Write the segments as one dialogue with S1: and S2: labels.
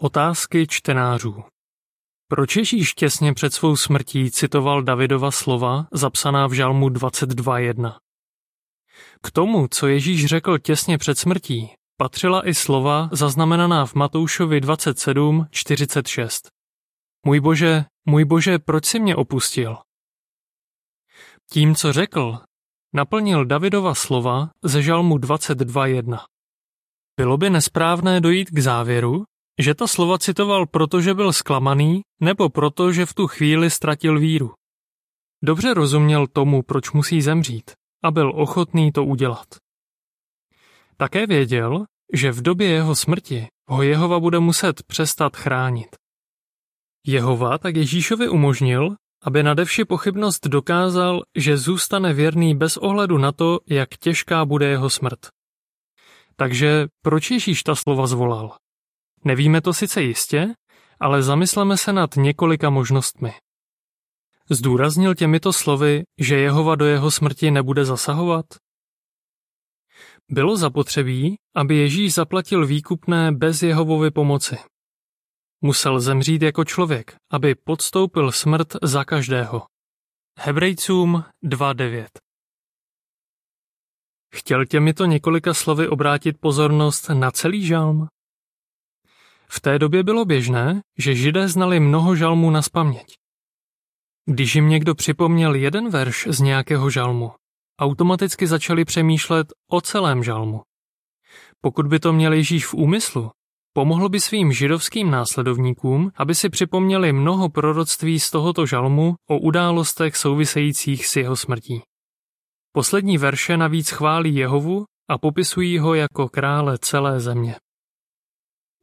S1: Otázky čtenářů Proč Ježíš těsně před svou smrtí citoval Davidova slova zapsaná v žalmu 22.1? K tomu, co Ježíš řekl těsně před smrtí, patřila i slova zaznamenaná v Matoušovi 27.46. Můj bože, můj bože, proč si mě opustil? Tím, co řekl, naplnil Davidova slova ze žalmu 22.1. Bylo by nesprávné dojít k závěru, že ta slova citoval proto, že byl zklamaný, nebo proto, že v tu chvíli ztratil víru. Dobře rozuměl tomu, proč musí zemřít a byl ochotný to udělat. Také věděl, že v době jeho smrti ho Jehova bude muset přestat chránit. Jehova tak Ježíšovi umožnil, aby nadevši pochybnost dokázal, že zůstane věrný bez ohledu na to, jak těžká bude jeho smrt. Takže proč Ježíš ta slova zvolal? Nevíme to sice jistě, ale zamysleme se nad několika možnostmi. Zdůraznil těmito slovy, že Jehova do jeho smrti nebude zasahovat? Bylo zapotřebí, aby Ježíš zaplatil výkupné bez Jehovovy pomoci. Musel zemřít jako člověk, aby podstoupil smrt za každého. Hebrejcům 2.9 Chtěl těmito několika slovy obrátit pozornost na celý žalm? V té době bylo běžné, že židé znali mnoho žalmů na spaměť. Když jim někdo připomněl jeden verš z nějakého žalmu, automaticky začali přemýšlet o celém žalmu. Pokud by to měl Ježíš v úmyslu, pomohl by svým židovským následovníkům, aby si připomněli mnoho proroctví z tohoto žalmu o událostech souvisejících s jeho smrtí. Poslední verše navíc chválí Jehovu a popisují ho jako krále celé země.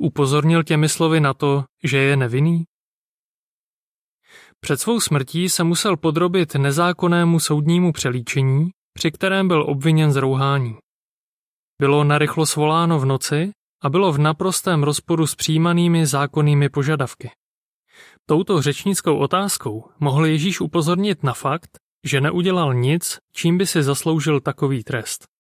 S1: Upozornil těmi slovy na to, že je nevinný? Před svou smrtí se musel podrobit nezákonnému soudnímu přelíčení, při kterém byl obviněn z rouhání. Bylo narychlo svoláno v noci a bylo v naprostém rozporu s přijímanými zákonnými požadavky. Touto řečnickou otázkou mohl Ježíš upozornit na fakt, že neudělal nic, čím by si zasloužil takový trest.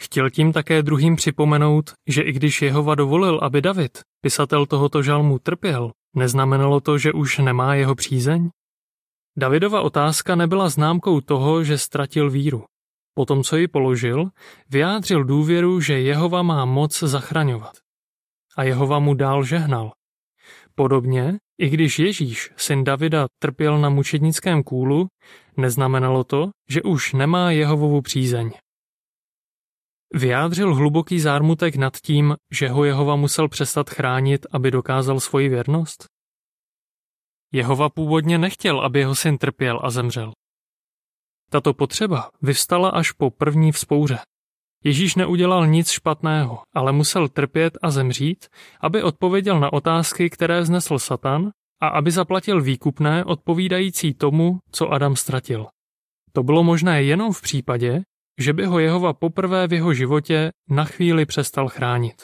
S1: Chtěl tím také druhým připomenout, že i když Jehova dovolil, aby David, pisatel tohoto žalmu, trpěl, neznamenalo to, že už nemá jeho přízeň? Davidova otázka nebyla známkou toho, že ztratil víru. Po tom, co ji položil, vyjádřil důvěru, že Jehova má moc zachraňovat. A Jehova mu dál žehnal. Podobně, i když Ježíš, syn Davida, trpěl na mučednickém kůlu, neznamenalo to, že už nemá Jehovovu přízeň. Vyjádřil hluboký zármutek nad tím, že ho Jehova musel přestat chránit, aby dokázal svoji věrnost? Jehova původně nechtěl, aby jeho syn trpěl a zemřel. Tato potřeba vyvstala až po první vzpouře. Ježíš neudělal nic špatného, ale musel trpět a zemřít, aby odpověděl na otázky, které vznesl Satan a aby zaplatil výkupné odpovídající tomu, co Adam ztratil. To bylo možné jenom v případě, že by ho Jehova poprvé v jeho životě na chvíli přestal chránit.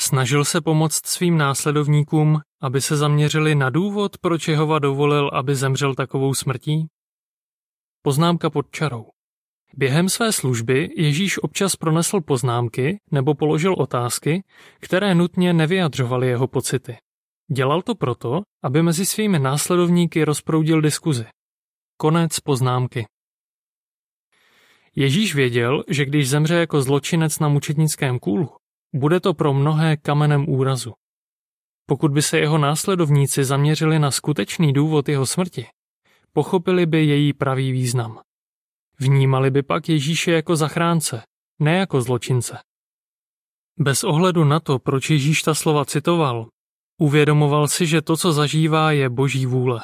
S1: Snažil se pomoct svým následovníkům, aby se zaměřili na důvod, proč Jehova dovolil, aby zemřel takovou smrtí? Poznámka pod čarou. Během své služby Ježíš občas pronesl poznámky nebo položil otázky, které nutně nevyjadřovaly jeho pocity. Dělal to proto, aby mezi svými následovníky rozproudil diskuzi. Konec poznámky. Ježíš věděl, že když zemře jako zločinec na mučetnickém kůlu, bude to pro mnohé kamenem úrazu. Pokud by se jeho následovníci zaměřili na skutečný důvod jeho smrti, pochopili by její pravý význam. Vnímali by pak Ježíše jako zachránce, ne jako zločince. Bez ohledu na to, proč Ježíš ta slova citoval, uvědomoval si, že to, co zažívá, je boží vůle.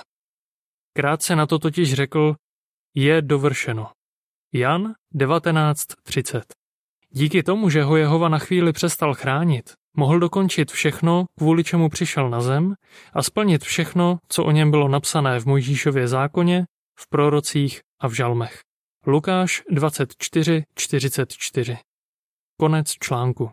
S1: Krátce na to totiž řekl, je dovršeno. Jan 19.30 Díky tomu, že ho Jehova na chvíli přestal chránit, mohl dokončit všechno, kvůli čemu přišel na zem a splnit všechno, co o něm bylo napsané v Mojžíšově zákoně, v prorocích a v žalmech. Lukáš 24.44 Konec článku